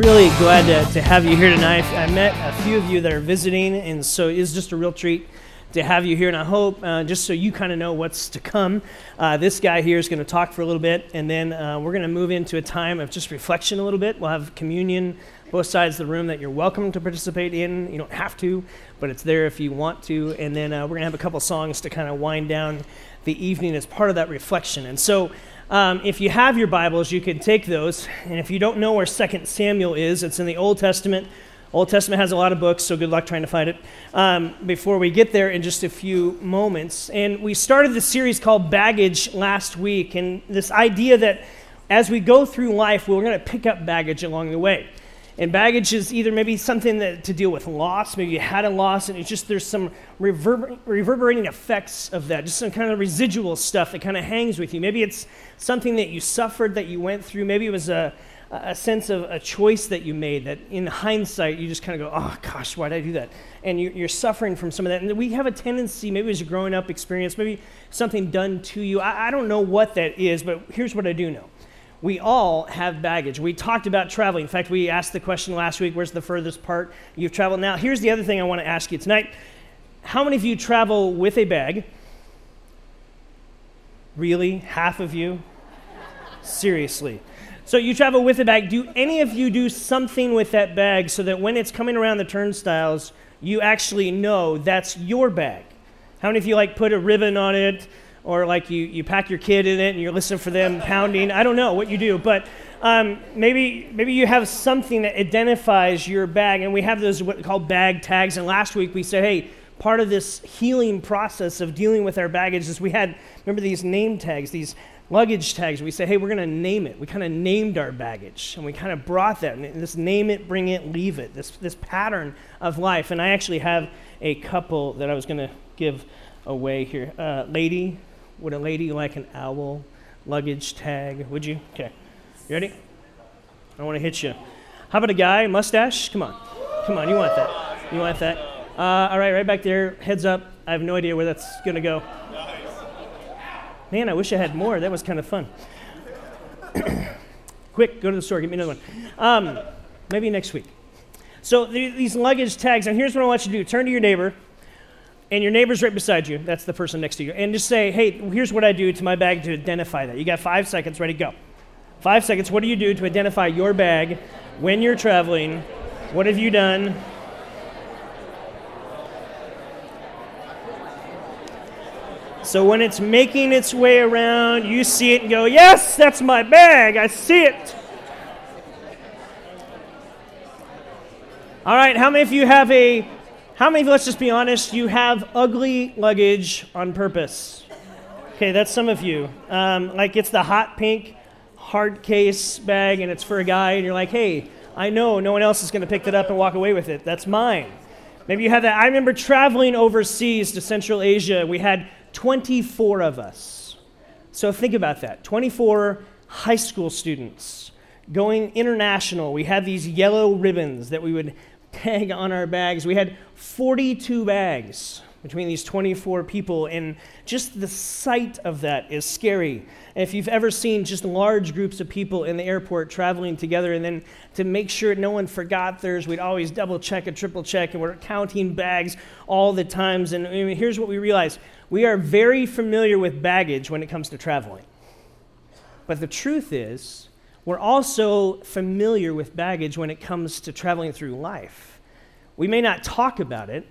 really glad to, to have you here tonight. I met a few of you that are visiting, and so it's just a real treat to have you here. And I hope, uh, just so you kind of know what's to come, uh, this guy here is going to talk for a little bit, and then uh, we're going to move into a time of just reflection a little bit. We'll have communion both sides of the room that you're welcome to participate in. You don't have to, but it's there if you want to. And then uh, we're going to have a couple songs to kind of wind down the evening as part of that reflection. And so, um, if you have your Bibles, you can take those. And if you don't know where 2 Samuel is, it's in the Old Testament. Old Testament has a lot of books, so good luck trying to find it. Um, before we get there in just a few moments, and we started the series called Baggage last week, and this idea that as we go through life, we're going to pick up baggage along the way. And baggage is either maybe something that, to deal with loss, maybe you had a loss, and it's just there's some reverber- reverberating effects of that, just some kind of residual stuff that kind of hangs with you. Maybe it's something that you suffered, that you went through. Maybe it was a, a sense of a choice that you made that in hindsight you just kind of go, oh gosh, why did I do that? And you, are suffering from some of that. And we have a tendency, maybe as a growing up experience, maybe something done to you. I, I don't know what that is, but here's what I do know we all have baggage. We talked about traveling. In fact, we asked the question last week where's the furthest part you've traveled? Now, here's the other thing I want to ask you tonight. How many of you travel with a bag? Really? Half of you? Seriously. So you travel with a bag. Do any of you do something with that bag so that when it's coming around the turnstiles, you actually know that's your bag? How many of you like put a ribbon on it? Or like you, you pack your kid in it and you're listening for them pounding. I don't know what you do, but um, maybe, maybe you have something that identifies your bag, and we have those what called bag tags. And last week we said, hey, part of this healing process of dealing with our baggage is we had, remember these name tags, these luggage tags. We said, hey, we're going to name it. We kind of named our baggage, and we kind of brought that, and this name it, bring it, leave it, this, this pattern of life. And I actually have a couple that I was going to give away here. Uh, lady, would a lady like an owl luggage tag? Would you? Okay. You ready? I don't want to hit you. How about a guy, mustache? Come on. Come on, you want that. You want that. Uh, all right, right back there. Heads up. I have no idea where that's going to go. Man, I wish I had more. That was kind of fun. Quick, go to the store, get me another one. Um, maybe next week. So these luggage tags, and here's what I want you to do turn to your neighbor and your neighbor's right beside you, that's the person next to you, and just say, hey, here's what I do to my bag to identify that. You got five seconds, ready, go. Five seconds, what do you do to identify your bag when you're traveling? What have you done? So when it's making its way around, you see it and go, yes, that's my bag, I see it. All right, how many of you have a how many, let's just be honest, you have ugly luggage on purpose? Okay, that's some of you. Um, like it's the hot pink hard case bag and it's for a guy, and you're like, hey, I know no one else is going to pick that up and walk away with it. That's mine. Maybe you have that. I remember traveling overseas to Central Asia. We had 24 of us. So think about that 24 high school students going international. We had these yellow ribbons that we would tag on our bags. We had 42 bags between these 24 people, and just the sight of that is scary. If you've ever seen just large groups of people in the airport traveling together, and then to make sure no one forgot theirs, we'd always double check and triple check, and we're counting bags all the times. And here's what we realize we are very familiar with baggage when it comes to traveling. But the truth is, we're also familiar with baggage when it comes to traveling through life. We may not talk about it.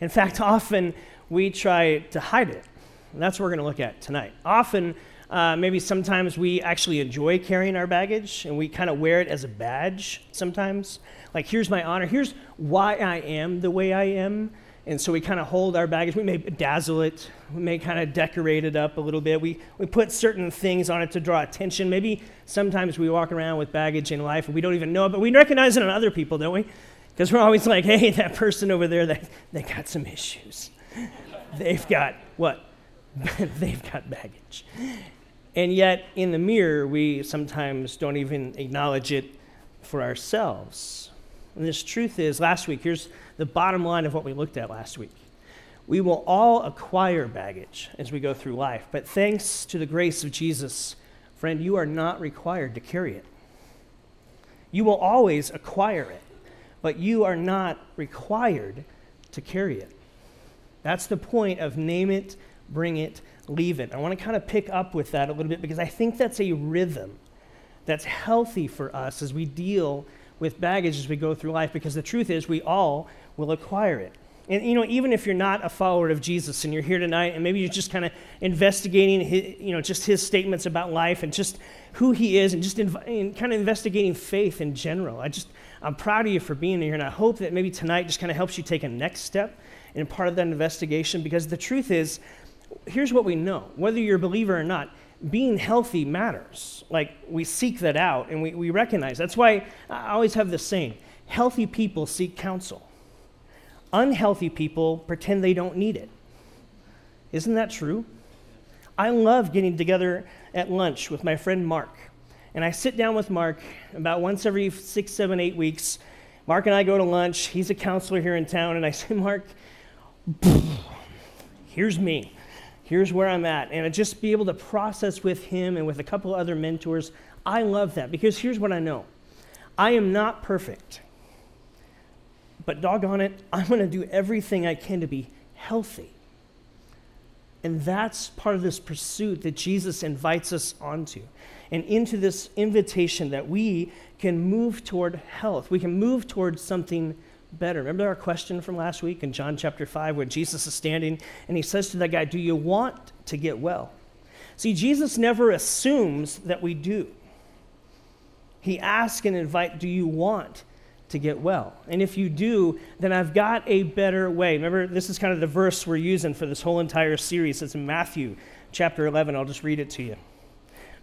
In fact, often we try to hide it. And that's what we're going to look at tonight. Often, uh, maybe sometimes we actually enjoy carrying our baggage and we kind of wear it as a badge sometimes. Like, here's my honor. Here's why I am the way I am. And so we kind of hold our baggage. We may dazzle it. We may kind of decorate it up a little bit. We, we put certain things on it to draw attention. Maybe sometimes we walk around with baggage in life and we don't even know it, but we recognize it on other people, don't we? Because we're always like, hey, that person over there, they, they got some issues. They've got what? They've got baggage. And yet, in the mirror, we sometimes don't even acknowledge it for ourselves. And this truth is, last week, here's the bottom line of what we looked at last week. We will all acquire baggage as we go through life, but thanks to the grace of Jesus, friend, you are not required to carry it. You will always acquire it, but you are not required to carry it. That's the point of name it, bring it, leave it. I want to kind of pick up with that a little bit because I think that's a rhythm that's healthy for us as we deal with baggage as we go through life because the truth is we all will acquire it. And you know, even if you're not a follower of Jesus and you're here tonight and maybe you're just kind of investigating his, you know, just his statements about life and just who he is and just inv- and kind of investigating faith in general. I just I'm proud of you for being here and I hope that maybe tonight just kind of helps you take a next step in part of that investigation because the truth is here's what we know, whether you're a believer or not, being healthy matters. Like we seek that out and we, we recognize. That's why I always have this saying healthy people seek counsel Unhealthy people pretend they don't need it. Isn't that true? I love getting together at lunch with my friend Mark. And I sit down with Mark about once every six, seven, eight weeks. Mark and I go to lunch. He's a counselor here in town. And I say, Mark, here's me. Here's where I'm at. And just be able to process with him and with a couple other mentors. I love that because here's what I know I am not perfect. But doggone it, I'm going to do everything I can to be healthy. And that's part of this pursuit that Jesus invites us onto and into this invitation that we can move toward health. We can move toward something better. Remember our question from last week in John chapter 5 where Jesus is standing and he says to that guy, Do you want to get well? See, Jesus never assumes that we do. He asks and invites, Do you want to get well. And if you do, then I've got a better way. Remember, this is kind of the verse we're using for this whole entire series. It's in Matthew chapter 11. I'll just read it to you.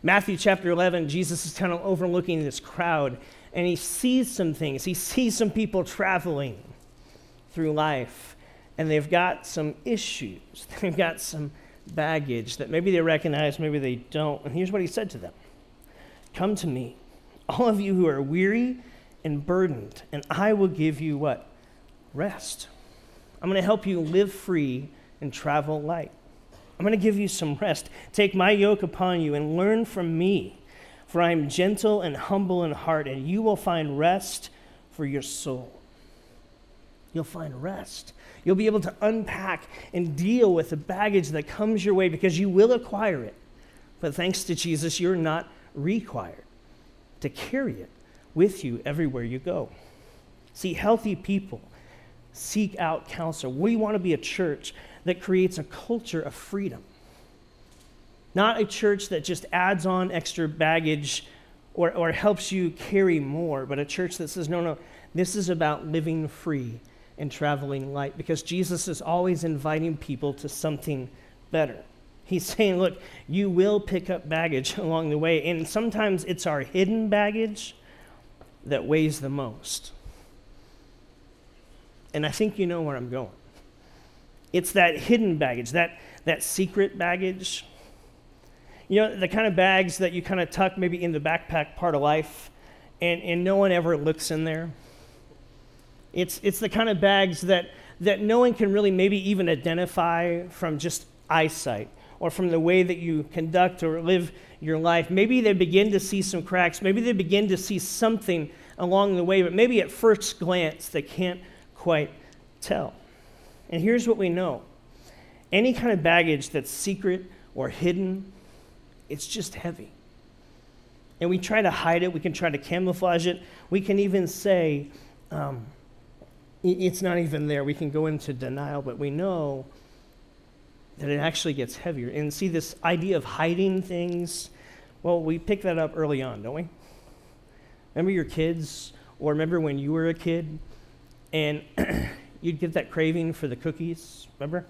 Matthew chapter 11, Jesus is kind of overlooking this crowd, and he sees some things. He sees some people traveling through life, and they've got some issues. They've got some baggage that maybe they recognize, maybe they don't. And here's what he said to them Come to me, all of you who are weary and burdened, and I will give you what? Rest. I'm going to help you live free and travel light. I'm going to give you some rest. Take my yoke upon you and learn from me, for I am gentle and humble in heart, and you will find rest for your soul. You'll find rest. You'll be able to unpack and deal with the baggage that comes your way because you will acquire it. But thanks to Jesus, you're not required to carry it with you everywhere you go. See, healthy people seek out counsel. We want to be a church that creates a culture of freedom, not a church that just adds on extra baggage or, or helps you carry more, but a church that says, no, no, this is about living free and traveling light because Jesus is always inviting people to something better. He's saying, look, you will pick up baggage along the way, and sometimes it's our hidden baggage that weighs the most. And I think you know where I'm going. It's that hidden baggage, that, that secret baggage. You know, the kind of bags that you kind of tuck maybe in the backpack part of life, and, and no one ever looks in there. It's, it's the kind of bags that, that no one can really maybe even identify from just eyesight or from the way that you conduct or live your life. Maybe they begin to see some cracks. Maybe they begin to see something along the way, but maybe at first glance they can't quite tell. And here's what we know any kind of baggage that's secret or hidden, it's just heavy. And we try to hide it, we can try to camouflage it, we can even say, um, it's not even there. We can go into denial, but we know that it actually gets heavier. And see, this idea of hiding things, well, we pick that up early on, don't we? Remember your kids, or remember when you were a kid and you'd get that craving for the cookies, remember?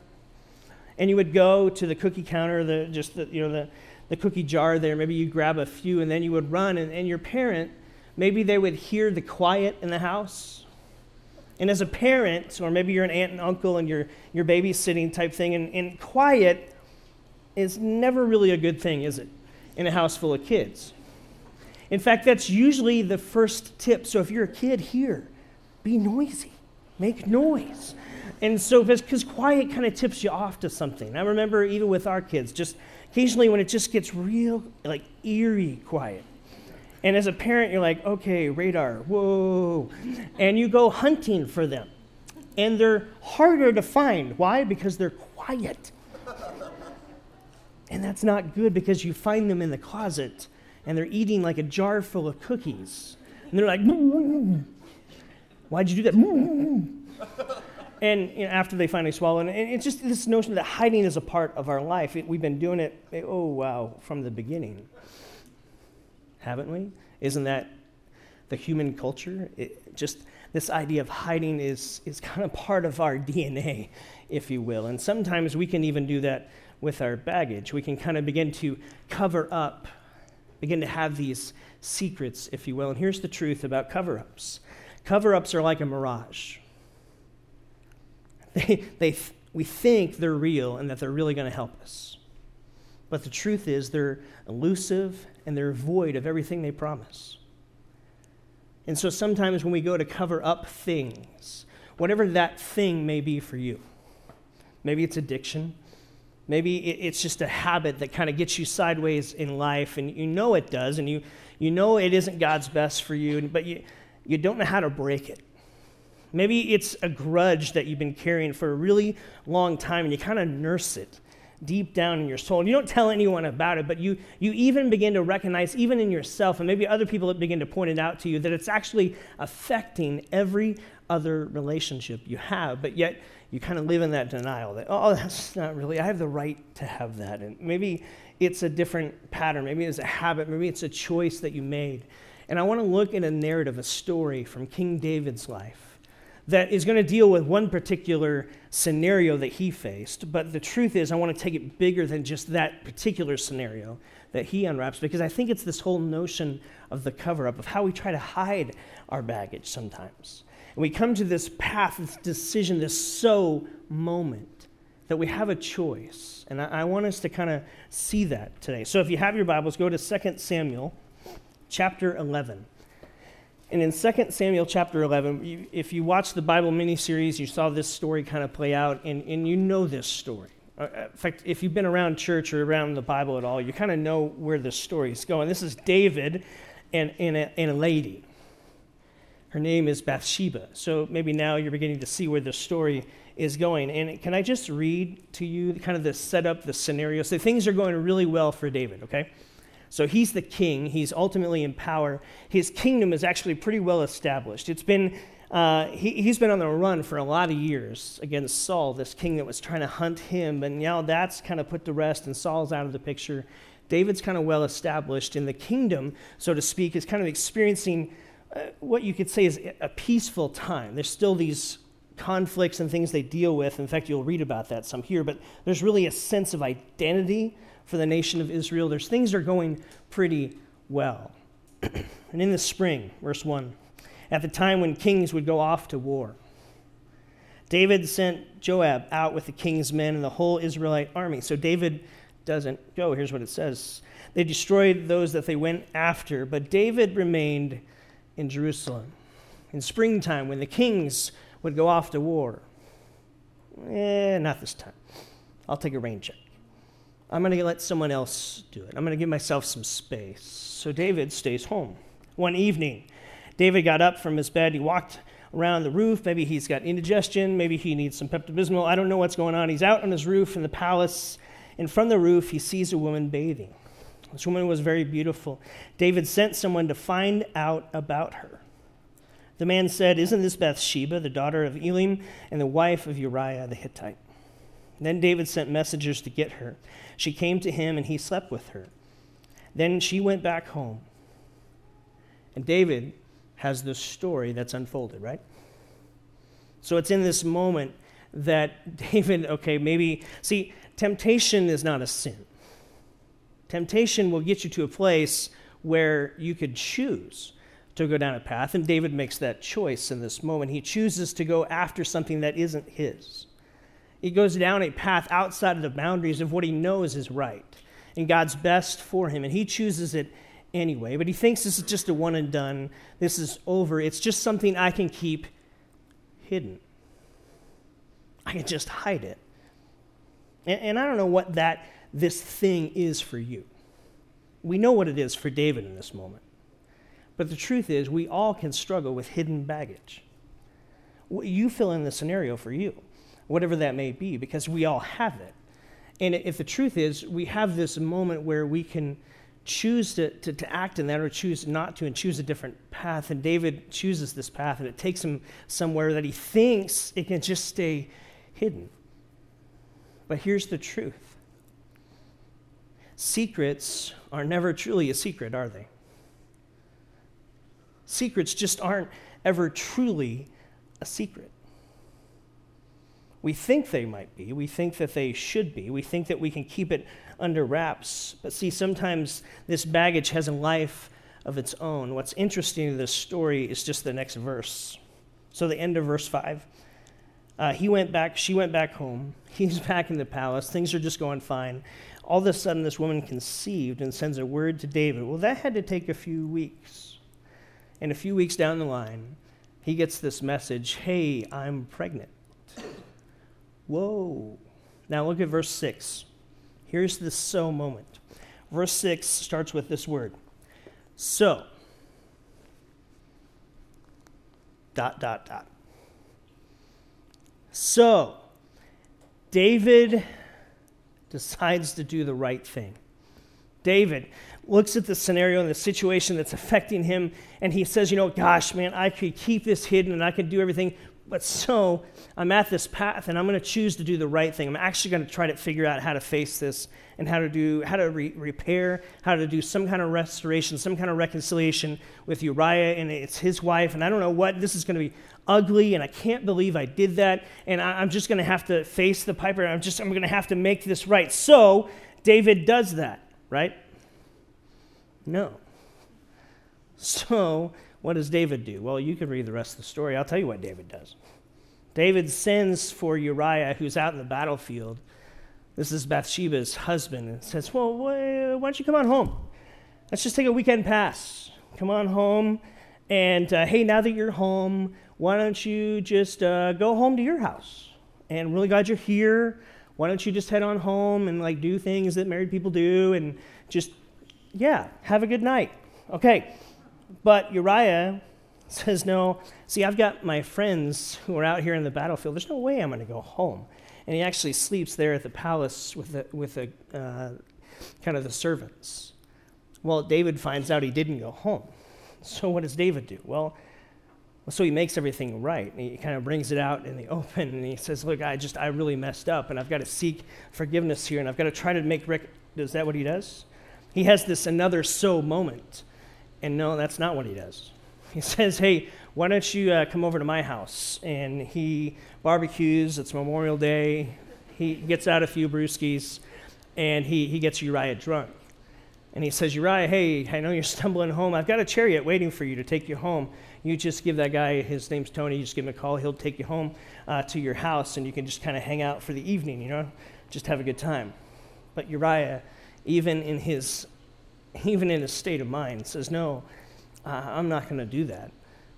And you would go to the cookie counter, the, just the, you know, the, the cookie jar there. Maybe you'd grab a few and then you would run, and, and your parent, maybe they would hear the quiet in the house and as a parent, or maybe you're an aunt and uncle and you're, you're babysitting type thing, and, and quiet is never really a good thing, is it, in a house full of kids? In fact, that's usually the first tip. So if you're a kid here, be noisy, make noise. And so, because quiet kind of tips you off to something. I remember even with our kids, just occasionally when it just gets real, like eerie quiet, And as a parent, you're like, okay, radar, whoa. And you go hunting for them. And they're harder to find. Why? Because they're quiet. And that's not good because you find them in the closet and they're eating like a jar full of cookies. And they're like, why'd you do that? and you know, after they finally swallow, and it's just this notion that hiding is a part of our life. It, we've been doing it, oh wow, from the beginning, haven't we? Isn't that the human culture? It, just this idea of hiding is, is kind of part of our DNA, if you will. And sometimes we can even do that with our baggage. We can kind of begin to cover up, begin to have these secrets, if you will. And here's the truth about cover ups cover ups are like a mirage. They, they, we think they're real and that they're really going to help us. But the truth is, they're elusive and they're void of everything they promise. And so sometimes when we go to cover up things, whatever that thing may be for you, maybe it's addiction, Maybe it's just a habit that kind of gets you sideways in life, and you know it does, and you, you know it isn't God's best for you, but you, you don't know how to break it. Maybe it's a grudge that you've been carrying for a really long time, and you kind of nurse it deep down in your soul. And you don't tell anyone about it, but you, you even begin to recognize, even in yourself, and maybe other people that begin to point it out to you, that it's actually affecting every other relationship you have. But yet, you kind of live in that denial that, oh, that's not really, I have the right to have that. And maybe it's a different pattern. Maybe it's a habit. Maybe it's a choice that you made. And I want to look at a narrative, a story from King David's life that is going to deal with one particular scenario that he faced. But the truth is, I want to take it bigger than just that particular scenario that he unwraps because I think it's this whole notion of the cover up, of how we try to hide our baggage sometimes. And we come to this path, this decision, this so moment that we have a choice. And I, I want us to kind of see that today. So if you have your Bibles, go to 2 Samuel chapter 11. And in 2 Samuel chapter 11, if you watch the Bible miniseries, you saw this story kind of play out, and, and you know this story. Uh, uh, in fact, if you've been around church or around the Bible at all, you kind of know where this story is going. This is David and, and, a, and a lady. Her name is Bathsheba. So maybe now you're beginning to see where the story is going. And can I just read to you kind of the setup, the scenario? So things are going really well for David, okay? So he's the king, he's ultimately in power. His kingdom is actually pretty well established. It's been, uh, he, has been on the run for a lot of years against Saul, this king that was trying to hunt him. And now that's kind of put to rest, and Saul's out of the picture. David's kind of well established, and the kingdom, so to speak, is kind of experiencing uh, what you could say is a peaceful time. There's still these conflicts and things they deal with. In fact, you'll read about that some here, but there's really a sense of identity for the nation of Israel. There's things are going pretty well. and in the spring, verse 1, at the time when kings would go off to war, David sent Joab out with the king's men and the whole Israelite army. So David doesn't go. Here's what it says They destroyed those that they went after, but David remained in Jerusalem. In springtime, when the kings would go off to war, eh, not this time. I'll take a rain check. I'm going to let someone else do it. I'm going to give myself some space. So David stays home. One evening, David got up from his bed. He walked around the roof. Maybe he's got indigestion. Maybe he needs some Pepto Bismol. I don't know what's going on. He's out on his roof in the palace. And from the roof, he sees a woman bathing. This woman was very beautiful. David sent someone to find out about her. The man said, Isn't this Bathsheba, the daughter of Eliam and the wife of Uriah the Hittite? Then David sent messengers to get her. She came to him, and he slept with her. Then she went back home. And David has this story that's unfolded, right? So it's in this moment that David, okay, maybe, see, temptation is not a sin. Temptation will get you to a place where you could choose to go down a path, and David makes that choice in this moment. He chooses to go after something that isn't his. He goes down a path outside of the boundaries of what he knows is right and God's best for him, and he chooses it anyway. But he thinks this is just a one and done. This is over. It's just something I can keep hidden. I can just hide it. And, and I don't know what that this thing is for you. We know what it is for David in this moment. But the truth is, we all can struggle with hidden baggage. You fill in the scenario for you, whatever that may be, because we all have it. And if the truth is, we have this moment where we can choose to, to, to, act in that or choose not to and choose a different path. And David chooses this path, and it takes him somewhere that he thinks it can just stay hidden. But here's the truth secrets are never truly a secret, are they? Secrets just aren't ever truly a secret. We think they might be. We think that they should be. We think that we can keep it under wraps. But see, sometimes this baggage has a life of its own. What's interesting to this story is just the next verse. So, the end of verse 5. Uh, he went back, she went back home. He's back in the palace. Things are just going fine. All of a sudden, this woman conceived and sends a word to David. Well, that had to take a few weeks. And a few weeks down the line, he gets this message Hey, I'm pregnant. Whoa. Now look at verse 6. Here's the so moment. Verse 6 starts with this word So, dot, dot, dot. So, David decides to do the right thing. David looks at the scenario and the situation that's affecting him, and he says, You know, gosh, man, I could keep this hidden and I could do everything, but so I'm at this path and I'm going to choose to do the right thing. I'm actually going to try to figure out how to face this and how to do, how to re- repair, how to do some kind of restoration, some kind of reconciliation with Uriah and it's his wife. And I don't know what, this is going to be ugly and I can't believe I did that. And I, I'm just going to have to face the piper. I'm just, I'm going to have to make this right. So David does that, right? No. So what does David do? Well, you can read the rest of the story. I'll tell you what David does. David sends for Uriah, who's out in the battlefield. This is Bathsheba's husband, and says, Well, why don't you come on home? Let's just take a weekend pass. Come on home. And uh, hey, now that you're home, why don't you just uh, go home to your house? And really glad you're here. Why don't you just head on home and like do things that married people do and just, yeah, have a good night. Okay. But Uriah says, No, see, I've got my friends who are out here in the battlefield. There's no way I'm going to go home. And he actually sleeps there at the palace with, the, with the, uh, kind of the servants. Well, David finds out he didn't go home. So what does David do? Well, so he makes everything right. He kind of brings it out in the open and he says, Look, I just, I really messed up and I've got to seek forgiveness here and I've got to try to make, rec-. is that what he does? He has this another so moment and no, that's not what he does. He says, Hey, why don't you uh, come over to my house? And he barbecues. It's Memorial Day. He gets out a few brewskis and he, he gets Uriah drunk. And he says, Uriah, hey, I know you're stumbling home. I've got a chariot waiting for you to take you home. You just give that guy, his name's Tony, you just give him a call. He'll take you home uh, to your house and you can just kind of hang out for the evening, you know, just have a good time. But Uriah, even in his even in a state of mind, says, No, uh, I'm not going to do that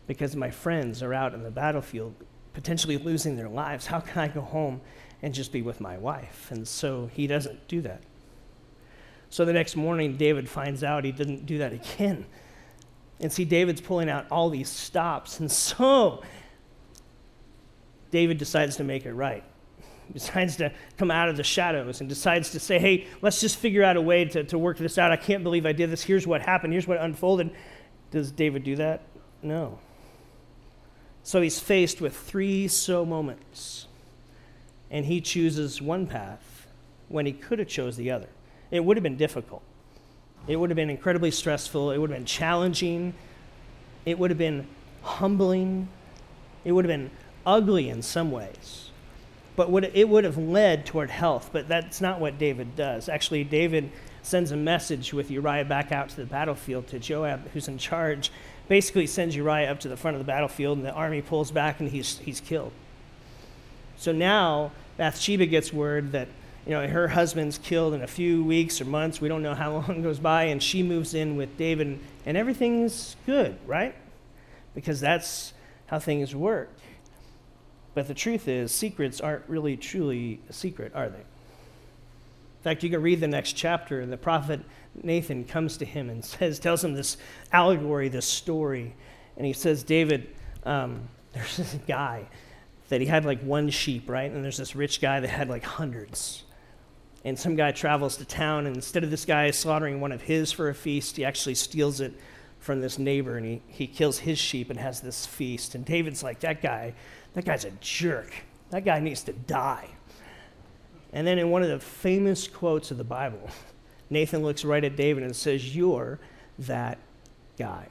because my friends are out in the battlefield potentially losing their lives. How can I go home and just be with my wife? And so he doesn't do that. So the next morning, David finds out he didn't do that again. And see, David's pulling out all these stops. And so David decides to make it right decides to come out of the shadows and decides to say, hey, let's just figure out a way to, to work this out. I can't believe I did this. Here's what happened. Here's what unfolded. Does David do that? No. So he's faced with three so moments, and he chooses one path when he could have chose the other. It would have been difficult. It would have been incredibly stressful. It would have been challenging. It would have been humbling. It would have been ugly in some ways but would, it would have led toward health. But that's not what David does. Actually, David sends a message with Uriah back out to the battlefield to Joab, who's in charge. Basically, sends Uriah up to the front of the battlefield, and the army pulls back, and he's, he's killed. So now Bathsheba gets word that you know her husband's killed in a few weeks or months. We don't know how long goes by, and she moves in with David, and, and everything's good, right? Because that's how things work. But the truth is, secrets aren't really truly a secret, are they? In fact, you can read the next chapter, and the prophet Nathan comes to him and says, tells him this allegory, this story. And he says, David, um, there's this guy that he had like one sheep, right? And there's this rich guy that had like hundreds. And some guy travels to town, and instead of this guy slaughtering one of his for a feast, he actually steals it from this neighbor and he, he kills his sheep and has this feast. And David's like, that guy, that guy's a jerk. That guy needs to die. And then in one of the famous quotes of the Bible, Nathan looks right at David and says, You're that guy.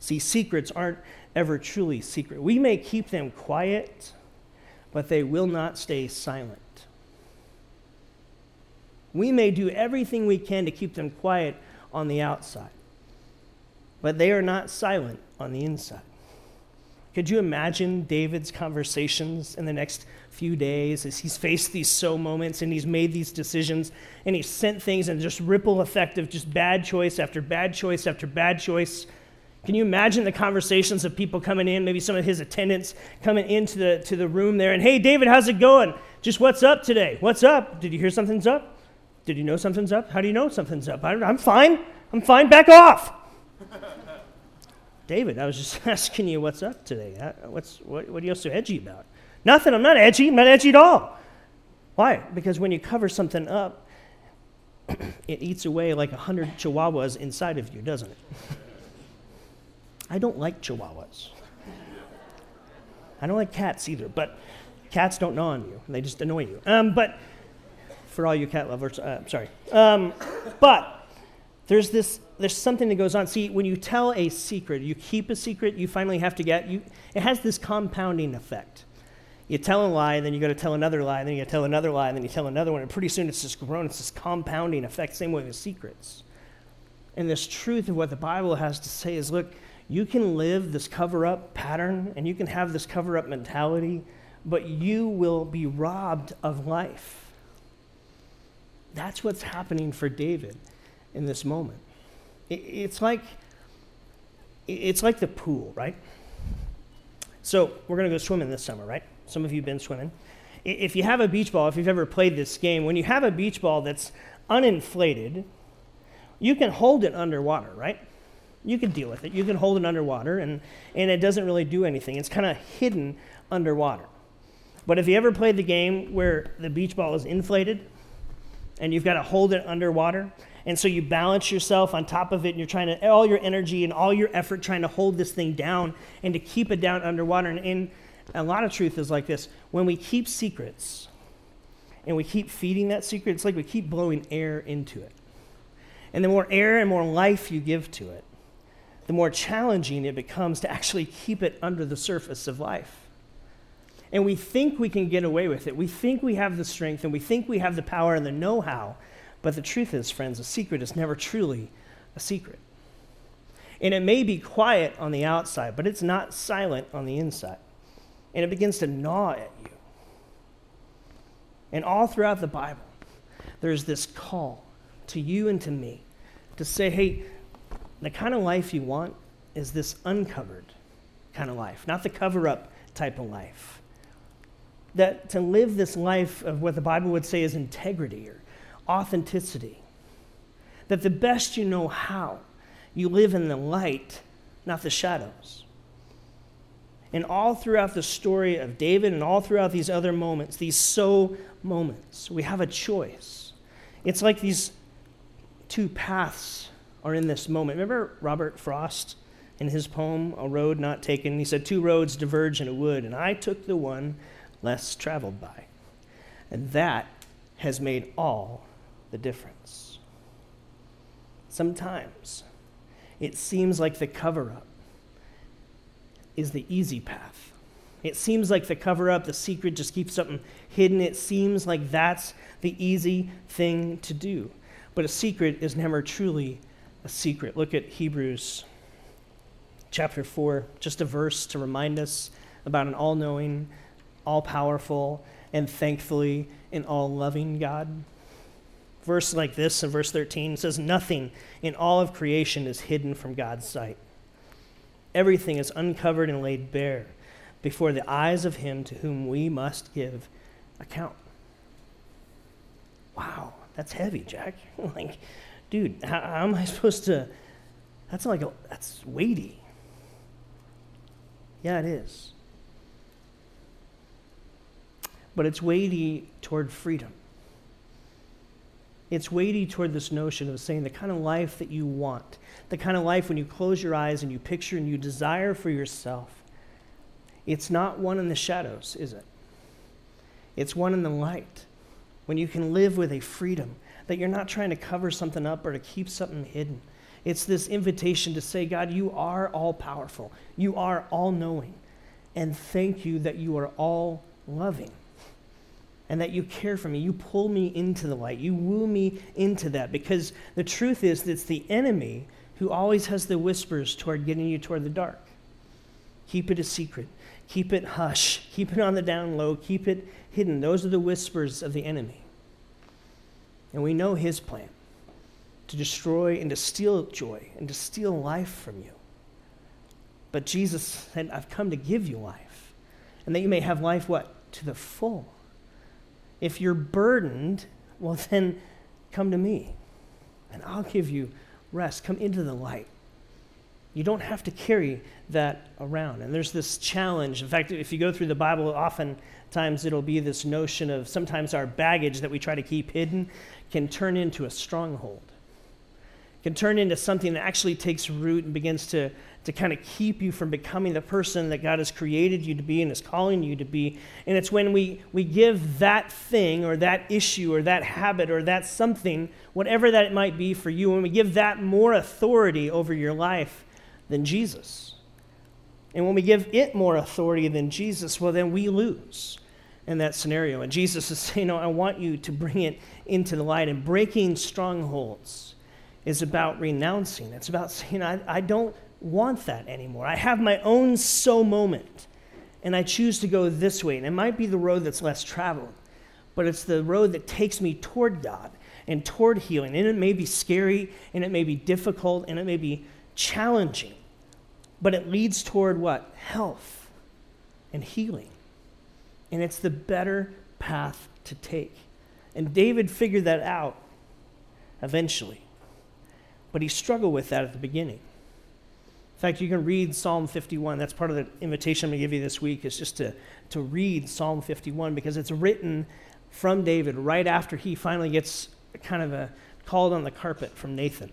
See, secrets aren't ever truly secret. We may keep them quiet, but they will not stay silent. We may do everything we can to keep them quiet on the outside, but they are not silent on the inside. Could you imagine David's conversations in the next few days as he's faced these so moments and he's made these decisions and he's sent things and just ripple effect of just bad choice after bad choice after bad choice? Can you imagine the conversations of people coming in, maybe some of his attendants coming into the, to the room there and, hey, David, how's it going? Just what's up today? What's up? Did you hear something's up? Did you know something's up? How do you know something's up? I, I'm fine. I'm fine. Back off. David, I was just asking you what's up today. What's, what, what are you so edgy about? Nothing. I'm not edgy. I'm not edgy at all. Why? Because when you cover something up, it eats away like a hundred chihuahuas inside of you, doesn't it? I don't like chihuahuas. I don't like cats either, but cats don't gnaw on you. They just annoy you. Um, but for all you cat lovers, uh, sorry. Um, but there's this there's something that goes on. See, when you tell a secret, you keep a secret, you finally have to get you it has this compounding effect. You tell a lie, then you go to tell another lie, then you got to tell another lie, then you tell another one, and pretty soon it's just grown, it's this compounding effect, same way with secrets. And this truth of what the Bible has to say is look, you can live this cover up pattern and you can have this cover up mentality, but you will be robbed of life. That's what's happening for David in this moment. It's like it's like the pool, right? So we're to go swimming this summer, right? Some of you have been swimming. If you have a beach ball, if you've ever played this game, when you have a beach ball that's uninflated, you can hold it underwater, right? You can deal with it. You can hold it underwater, and, and it doesn't really do anything. It's kind of hidden underwater. But if you ever played the game where the beach ball is inflated and you've got to hold it underwater, and so you balance yourself on top of it, and you're trying to, all your energy and all your effort trying to hold this thing down and to keep it down underwater. And, and a lot of truth is like this when we keep secrets and we keep feeding that secret, it's like we keep blowing air into it. And the more air and more life you give to it, the more challenging it becomes to actually keep it under the surface of life. And we think we can get away with it. We think we have the strength and we think we have the power and the know how but the truth is, friends, a secret is never truly a secret. And it may be quiet on the outside, but it's not silent on the inside. And it begins to gnaw at you. And all throughout the Bible, there's this call to you and to me to say, hey, the kind of life you want is this uncovered kind of life, not the cover up type of life. That to live this life of what the Bible would say is integrity or authenticity. That the best you know how, you live in the light, not the shadows. And all throughout the story of David and all throughout these other moments, these so moments, we have a choice. It's like these two paths are in this moment. Remember Robert Frost in his poem, A Road Not Taken? He said, Two roads diverge in a wood, and I took the one less traveled by. And that has made all the difference. Sometimes it seems like the cover up is the easy path. It seems like the cover up, the secret, just keeps something hidden. It seems like that's the easy thing to do. But a secret is never truly a secret. Look at Hebrews chapter 4, just a verse to remind us about an all knowing, all powerful, and thankfully an all loving God verse like this in verse 13 says, Nothing in all of creation is hidden from God's sight. Everything is uncovered and laid bare before the eyes of Him to whom we must give account. Wow, that's heavy, Jack. like, dude, how, how am I supposed to? That's like a, that's weighty. Yeah, it is. But it's weighty toward freedom. It's weighty toward this notion of saying the kind of life that you want, the kind of life when you close your eyes and you picture and you desire for yourself. It's not one in the shadows, is it? It's one in the light. When you can live with a freedom that you're not trying to cover something up or to keep something hidden. It's this invitation to say, God, you are all powerful. You are all knowing. And thank you that you are all loving and that you care for me. You pull me into the light. You woo me into that because the truth is that it's the enemy who always has the whispers toward getting you toward the dark. Keep it a secret. Keep it hush. Keep it on the down low. Keep it hidden. Those are the whispers of the enemy. And we know his plan to destroy and to steal joy and to steal life from you. But Jesus said, I've come to give you life. And that you may have life what? To the full. If you're burdened, well, then come to me and I'll give you rest. Come into the light. You don't have to carry that around. And there's this challenge. In fact, if you go through the Bible, oftentimes it'll be this notion of sometimes our baggage that we try to keep hidden can turn into a stronghold, can turn into something that actually takes root and begins to, to kind of keep you from becoming the person that God has created you to be and is calling you to be. And it's when we, we give that thing or that issue or that habit or that something, whatever that it might be for you, when we give that more authority over your life than Jesus. And when we give it more authority than Jesus, well, then we lose in that scenario. And Jesus is saying, No, I want you to bring it into the light. And breaking strongholds is about renouncing. It's about saying, I, I don't want that anymore. I have my own so moment, and I choose to go this way. And it might be the road that's less traveled, but it's the road that takes me toward God and toward healing. And it may be scary, and it may be difficult, and it may be challenging, but it leads toward what? Health and healing. And it's the better path to take. And David figured that out eventually, but he struggled with that at the beginning. In fact, you can read Psalm 51. That's part of the invitation I'm going to give you this week, is just to, to read Psalm 51 because it's written from David right after he finally gets kind of a called on the carpet from Nathan.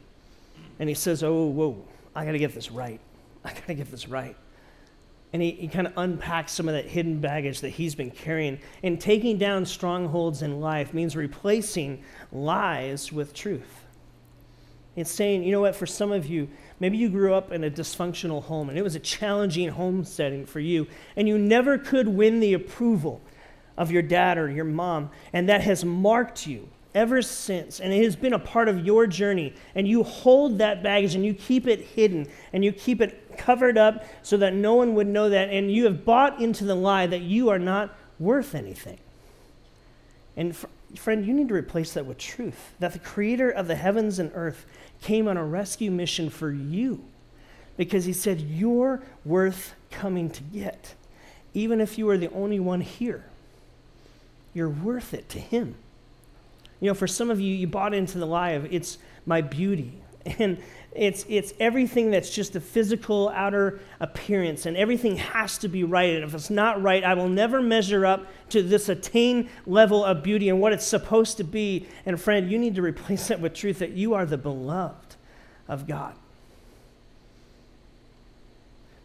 And he says, Oh, whoa, I got to get this right. I got to get this right. And he, he kind of unpacks some of that hidden baggage that he's been carrying. And taking down strongholds in life means replacing lies with truth. It's saying, you know what, for some of you, maybe you grew up in a dysfunctional home and it was a challenging home setting for you, and you never could win the approval of your dad or your mom, and that has marked you ever since, and it has been a part of your journey, and you hold that baggage and you keep it hidden and you keep it covered up so that no one would know that, and you have bought into the lie that you are not worth anything. And friend, you need to replace that with truth that the creator of the heavens and earth came on a rescue mission for you because he said, You're worth coming to get. Even if you are the only one here, you're worth it to him. You know, for some of you, you bought into the lie of it's my beauty. And it's, it's everything that's just a physical outer appearance, and everything has to be right. And if it's not right, I will never measure up to this attained level of beauty and what it's supposed to be. And friend, you need to replace that with truth that you are the beloved of God.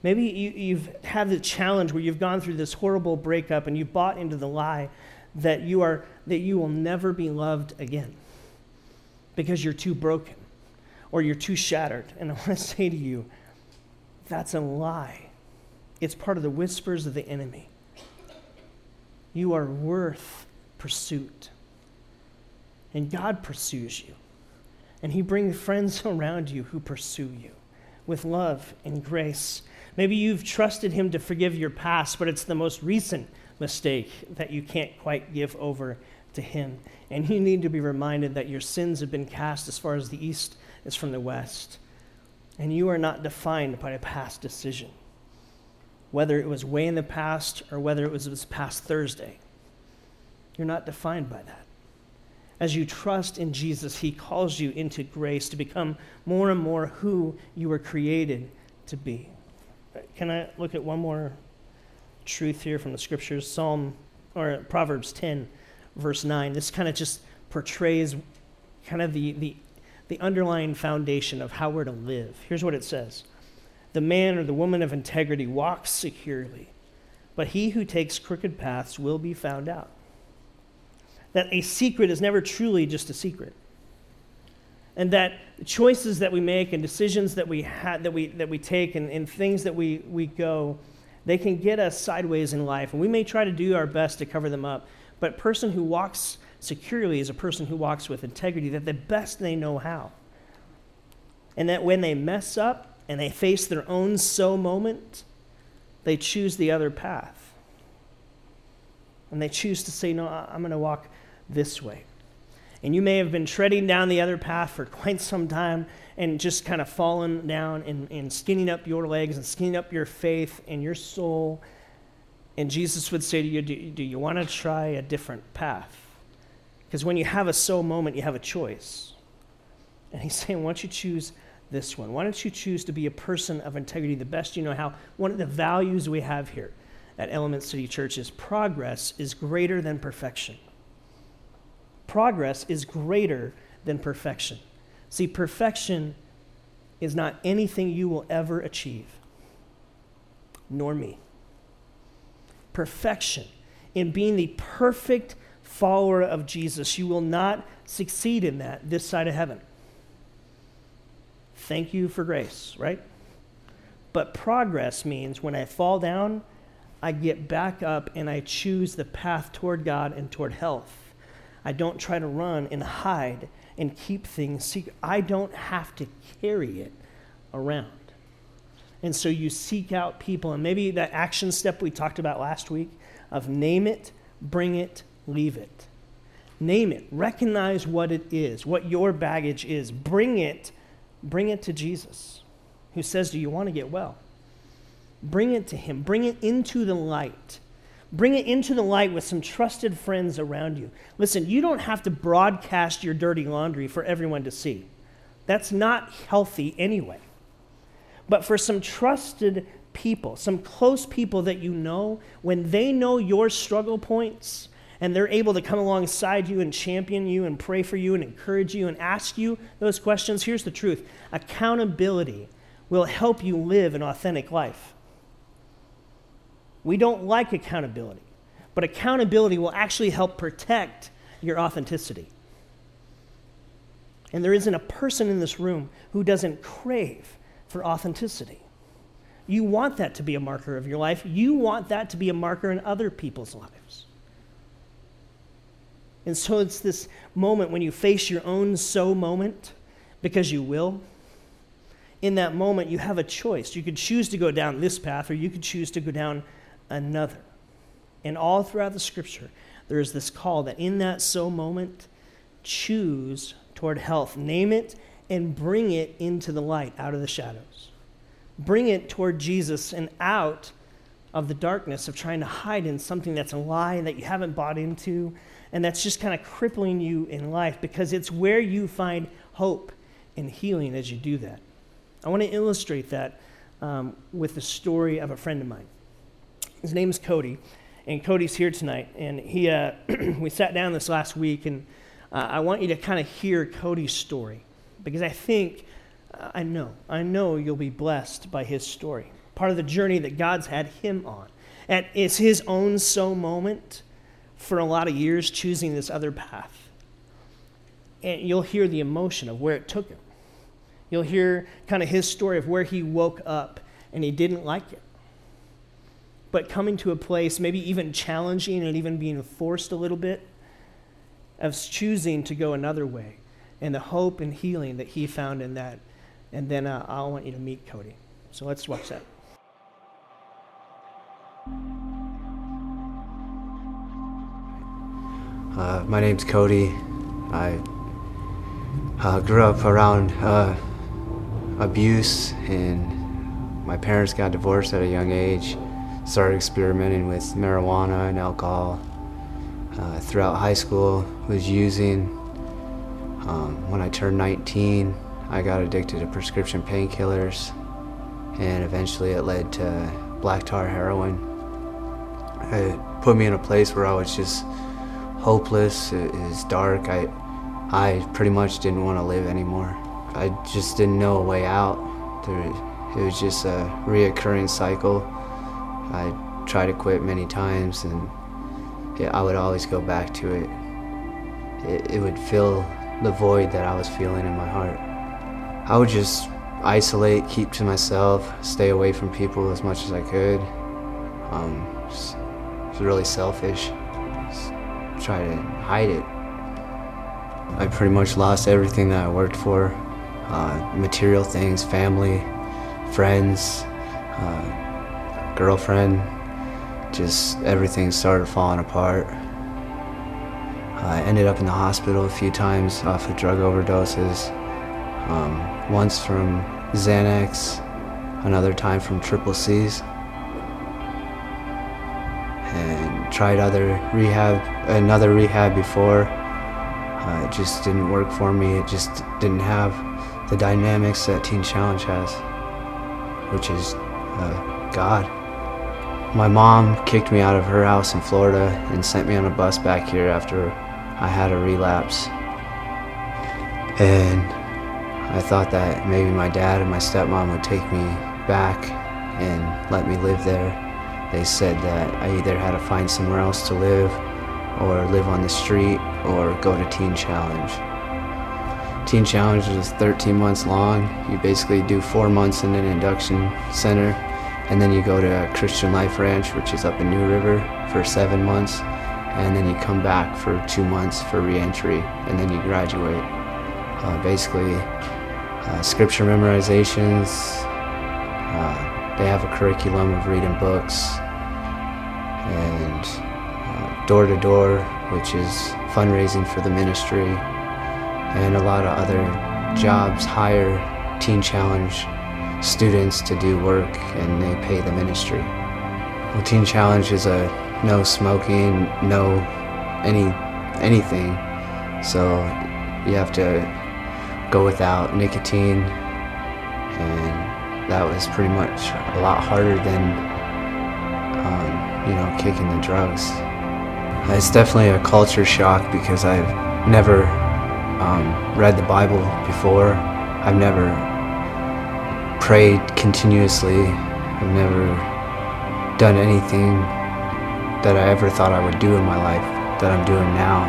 Maybe you, have had the challenge where you've gone through this horrible breakup and you bought into the lie that you are that you will never be loved again because you're too broken or you're too shattered. And I want to say to you, that's a lie. It's part of the whispers of the enemy. You are worth pursuit. And God pursues you. And He brings friends around you who pursue you with love and grace. Maybe you've trusted Him to forgive your past, but it's the most recent mistake that you can't quite give over to Him. And you need to be reminded that your sins have been cast as far as the east is from the west. And you are not defined by a past decision, whether it was way in the past or whether it was this past Thursday. You're not defined by that. As you trust in Jesus, He calls you into grace to become more and more who you were created to be. Can I look at one more truth here from the scriptures? Psalm or Proverbs 10, verse 9. This kind of just portrays kind of the, the, the underlying foundation of how we're to live. Here's what it says The man or the woman of integrity walks securely, but he who takes crooked paths will be found out that a secret is never truly just a secret. And that choices that we make and decisions that we, ha- that we, that we take and, and things that we, we go, they can get us sideways in life. And we may try to do our best to cover them up. But a person who walks securely is a person who walks with integrity, that the best they know how. And that when they mess up and they face their own so moment, they choose the other path. And they choose to say, No, I'm going to walk this way. And you may have been treading down the other path for quite some time and just kind of fallen down and, and skinning up your legs and skinning up your faith and your soul. And Jesus would say to you, Do, do you want to try a different path? Because when you have a so moment, you have a choice. And he's saying, Why don't you choose this one? Why don't you choose to be a person of integrity the best you know how? One of the values we have here at Element City Church is progress is greater than perfection progress is greater than perfection. See, perfection is not anything you will ever achieve, nor me. Perfection, in being the perfect follower of Jesus, you will not succeed in that this side of heaven. Thank you for grace, right? But progress means when I fall down, I get back up and I choose the path toward God and toward health. I don't try to run and hide and keep things secret. I don't have to carry it around. And so you seek out people, and maybe that action step we talked about last week of name it, bring it, leave it. Name it, recognize what it is, what your baggage is. Bring it, bring it to Jesus, who says, Do you want to get well? Bring it to Him, bring it into the light. Bring it into the light with some trusted friends around you. Listen, you don't have to broadcast your dirty laundry for everyone to see. That's not healthy anyway. But for some trusted people, some close people that you know, when they know your struggle points and they're able to come alongside you and champion you and pray for you and encourage you and ask you those questions, here's the truth accountability will help you live an authentic life. We don't like accountability, but accountability will actually help protect your authenticity. And there isn't a person in this room who doesn't crave for authenticity. You want that to be a marker of your life. You want that to be a marker in other people's lives. And so it's this moment when you face your own so moment, because you will. In that moment, you have a choice. You could choose to go down this path, or you could choose to go down another. And all throughout the scripture, there is this call that in that so moment, choose toward health. Name it and bring it into the light, out of the shadows. Bring it toward Jesus and out of the darkness of trying to hide in something that's a lie that you haven't bought into and that's just kind of crippling you in life because it's where you find hope and healing as you do that. I want to illustrate that um, with the story of a friend of mine. His name is Cody, and Cody's here tonight. And he, uh, we sat down this last week, and uh, I want you to kind of hear Cody's story because I think, I know, I know you'll be blessed by his story. Part of the journey that God's had him on. And it's his own so moment for a lot of years choosing this other path. And you'll hear the emotion of where it took him. You'll hear kind of his story of where he woke up and he didn't like it but coming to a place, maybe even challenging and even being forced a little bit, of choosing to go another way and the hope and healing that he found in that. And then uh, I want you to meet Cody. So let's watch that. Uh, my name's Cody. I uh, grew up around uh, abuse, and my parents got divorced at a young age started experimenting with marijuana and alcohol. Uh, throughout high school, was using, Um, when I turned 19, I got addicted to prescription painkillers, and eventually it led to black tar heroin. It put me in a place where I was just hopeless. It was dark. I, I pretty much didn't want to live anymore. I just didn't know a way out. There, it was just a reoccurring cycle. I tried to quit many times, and yeah, I would always go back to it. it. It would fill the void that I was feeling in my heart. I would just isolate, keep to myself, stay away from people as much as I could. Um, just, was really selfish. Try to hide it. I pretty much lost everything that I worked for uh, material things, family, friends, uh, girlfriend. Just everything started falling apart. I ended up in the hospital a few times off of drug overdoses. Um, once from Xanax, another time from triple C's. Tried other rehab, another rehab before. Uh, it just didn't work for me. It just didn't have the dynamics that Teen Challenge has, which is uh, God. My mom kicked me out of her house in Florida and sent me on a bus back here after I had a relapse. And I thought that maybe my dad and my stepmom would take me back and let me live there. They said that I either had to find somewhere else to live or live on the street or go to Teen Challenge. Teen Challenge is 13 months long. You basically do four months in an induction center, and then you go to Christian Life Ranch, which is up in New River, for seven months, and then you come back for two months for reentry, and then you graduate. Uh, basically, uh, scripture memorizations. Uh, they have a curriculum of reading books, and uh, door to door, which is fundraising for the ministry and a lot of other jobs hire Teen Challenge students to do work and they pay the ministry. Well, Teen Challenge is a no smoking, no any anything. So you have to go without nicotine and that was pretty much a lot harder than um, you know kicking the drugs. It's definitely a culture shock because I've never um, read the Bible before. I've never prayed continuously. I've never done anything that I ever thought I would do in my life that I'm doing now.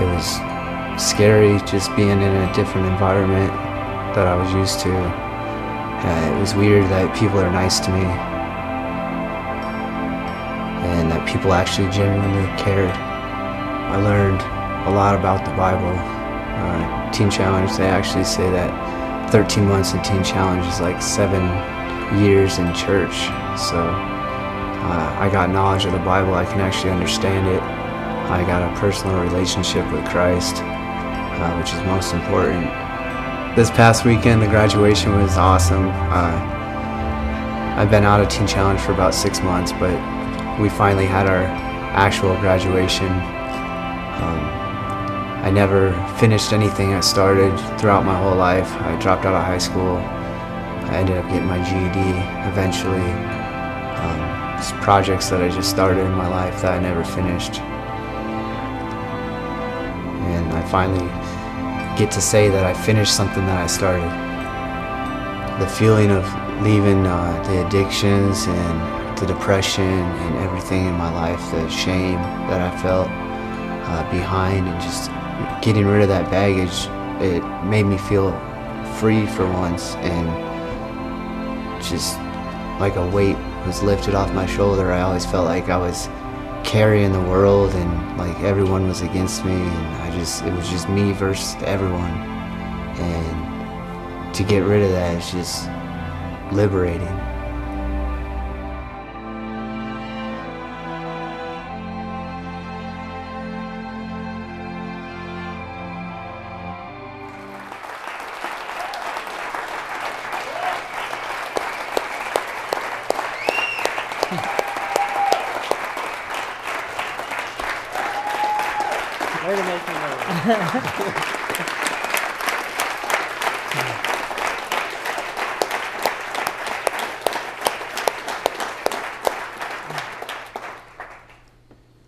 It was scary just being in a different environment that I was used to. Uh, it was weird that people are nice to me and that people actually genuinely cared. I learned a lot about the Bible. Uh, teen Challenge, they actually say that 13 months in Teen Challenge is like seven years in church. So uh, I got knowledge of the Bible. I can actually understand it. I got a personal relationship with Christ, uh, which is most important. This past weekend, the graduation was awesome. Uh, I've been out of Teen Challenge for about six months, but we finally had our actual graduation. Um, I never finished anything I started throughout my whole life. I dropped out of high school. I ended up getting my GED eventually. Um, projects that I just started in my life that I never finished. And I finally get to say that I finished something that I started. The feeling of leaving uh, the addictions and the depression and everything in my life, the shame that I felt uh, behind, and just getting rid of that baggage, it made me feel free for once and just like a weight was lifted off my shoulder. I always felt like I was carrying the world and like everyone was against me and I just it was just me versus everyone. And to get rid of that is just liberating.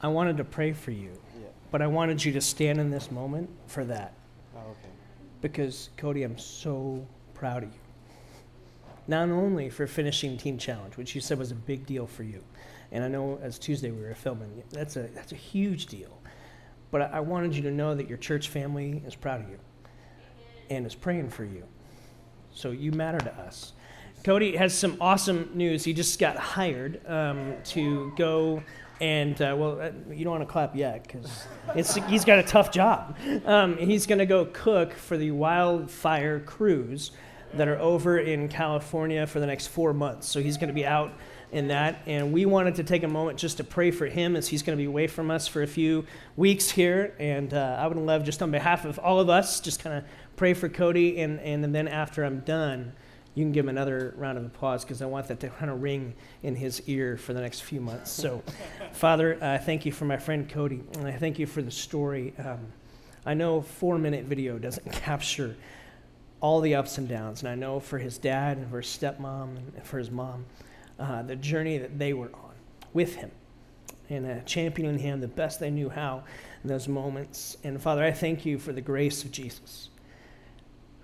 I wanted to pray for you, Yeah. but I wanted you to stand in this moment for that. Oh, okay. Because, Cody, I'm so proud of you. Not only for finishing Teen Challenge, which you said was a big deal for you, and I know as Tuesday we were filming, that's a, that's a huge deal. But I, wanted you to know that your church family is proud of you and is praying for you. So you matter to us. Cody has some awesome news. He just got hired um, to go and, uh, well, uh, you don't want to clap yet because he's got a tough job. Um, he's going to go cook for the wildfire crews that are over in California for the next four months. So he's going to be out in that. And we wanted to take a moment just to pray for him as he's going to be away from us for a few weeks here. And uh, I would love, just on behalf of all of us, just kind of pray for Cody. And, and then after I'm done, you can give him another round of applause because I want that to kind of ring in his ear for the next few months. So, Father, I uh, thank you for my friend Cody, and I thank you for the story. Um, I know four minute video doesn't capture all the ups and downs, and I know for his dad and for his stepmom and for his mom, uh, the journey that they were on with him and uh, championing him the best they knew how in those moments. And Father, I thank you for the grace of Jesus,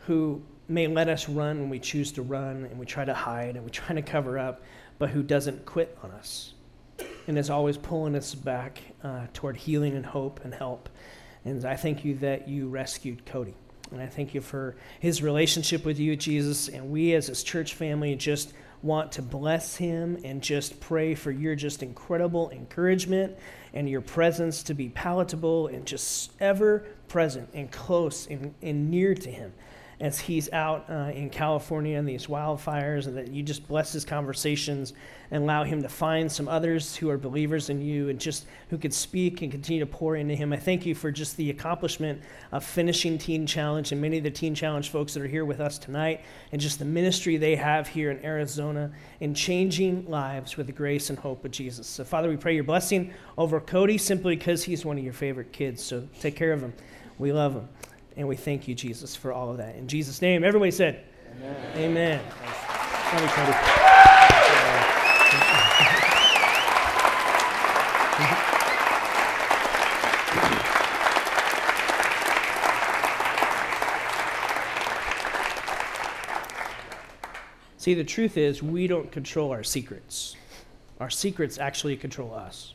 who may let us run when we choose to run and we try to hide and we try to cover up, but who doesn't quit on us and is always pulling us back uh, toward healing and hope and help. And I thank you that you rescued Cody. And I thank you for his relationship with you, Jesus. And we as his church family just want to bless him and just pray for your just incredible encouragement and your presence to be palatable and just ever present and close and, and near to him as he's out uh, in California in these wildfires, and that you just bless his conversations and allow him to find some others who are believers in you and just who could speak and continue to pour into him. I thank you for just the accomplishment of finishing Teen Challenge and many of the Teen Challenge folks that are here with us tonight, and just the ministry they have here in Arizona in changing lives with the grace and hope of Jesus. So, Father, we pray your blessing over Cody simply because he's one of your favorite kids. So, take care of him. We love him. And we thank you, Jesus, for all of that. In Jesus' name, everybody said, Amen. Amen. See, the truth is, we don't control our secrets. Our secrets actually control us.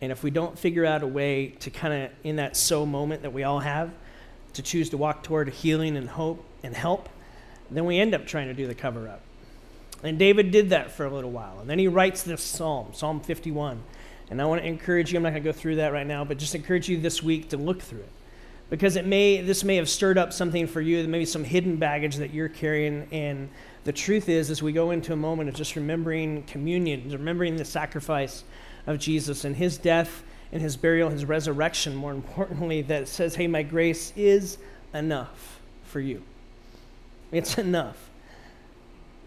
And if we don't figure out a way to kind of, in that so moment that we all have, to choose to walk toward healing and hope and help, then we end up trying to do the cover up. And David did that for a little while. And then he writes this psalm, Psalm 51. And I want to encourage you, I'm not going to go through that right now, but just encourage you this week to look through it. Because it may, this may have stirred up something for you, maybe some hidden baggage that you're carrying. And the truth is, as we go into a moment of just remembering communion, remembering the sacrifice of Jesus and his death and his burial, his resurrection, more importantly, that says, hey, my grace is enough for you. It's enough.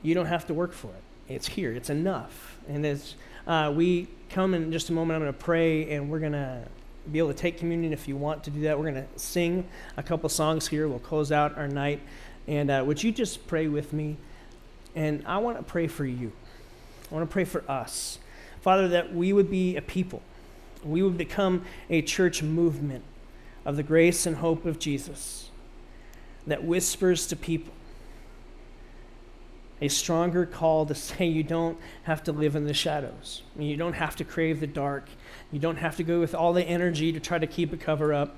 You don't have to work for it. It's here. It's enough. And as uh, we come in just a moment, I'm going to pray and we're going to be able to take communion if you want to do that. We're going to sing a couple songs here. We'll close out our night. And uh, would you just pray with me? And I want to pray for you. I want to pray for us. Father, that we would be a people. We would become a church movement of the grace and hope of Jesus that whispers to people a stronger call to say you don't have to live in the shadows. You don't have to crave the dark. You don't have to go with all the energy to try to keep a cover up.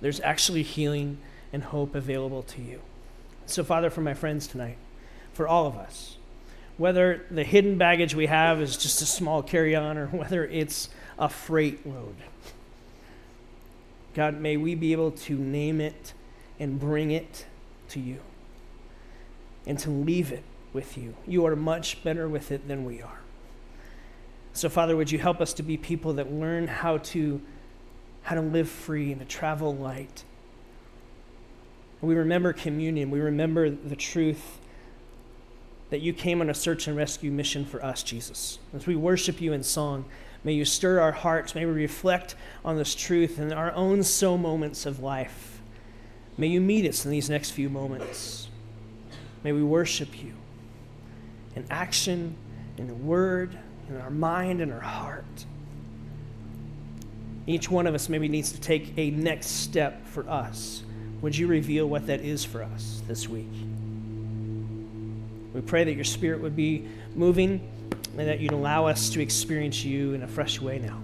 There's actually healing and hope available to you. So, Father, for my friends tonight, for all of us, whether the hidden baggage we have is just a small carry on or whether it's a freight load, God, may we be able to name it and bring it to you and to leave it with you. You are much better with it than we are. So, Father, would you help us to be people that learn how to how to live free and to travel light? We remember communion. We remember the truth that you came on a search and rescue mission for us, Jesus. As we worship you in song, May you stir our hearts. May we reflect on this truth in our own so moments of life. May you meet us in these next few moments. May we worship you in action, in the word, in our mind, in our heart. Each one of us maybe needs to take a next step for us. Would you reveal what that is for us this week? We pray that your spirit would be moving and that you'd allow us to experience you in a fresh way now.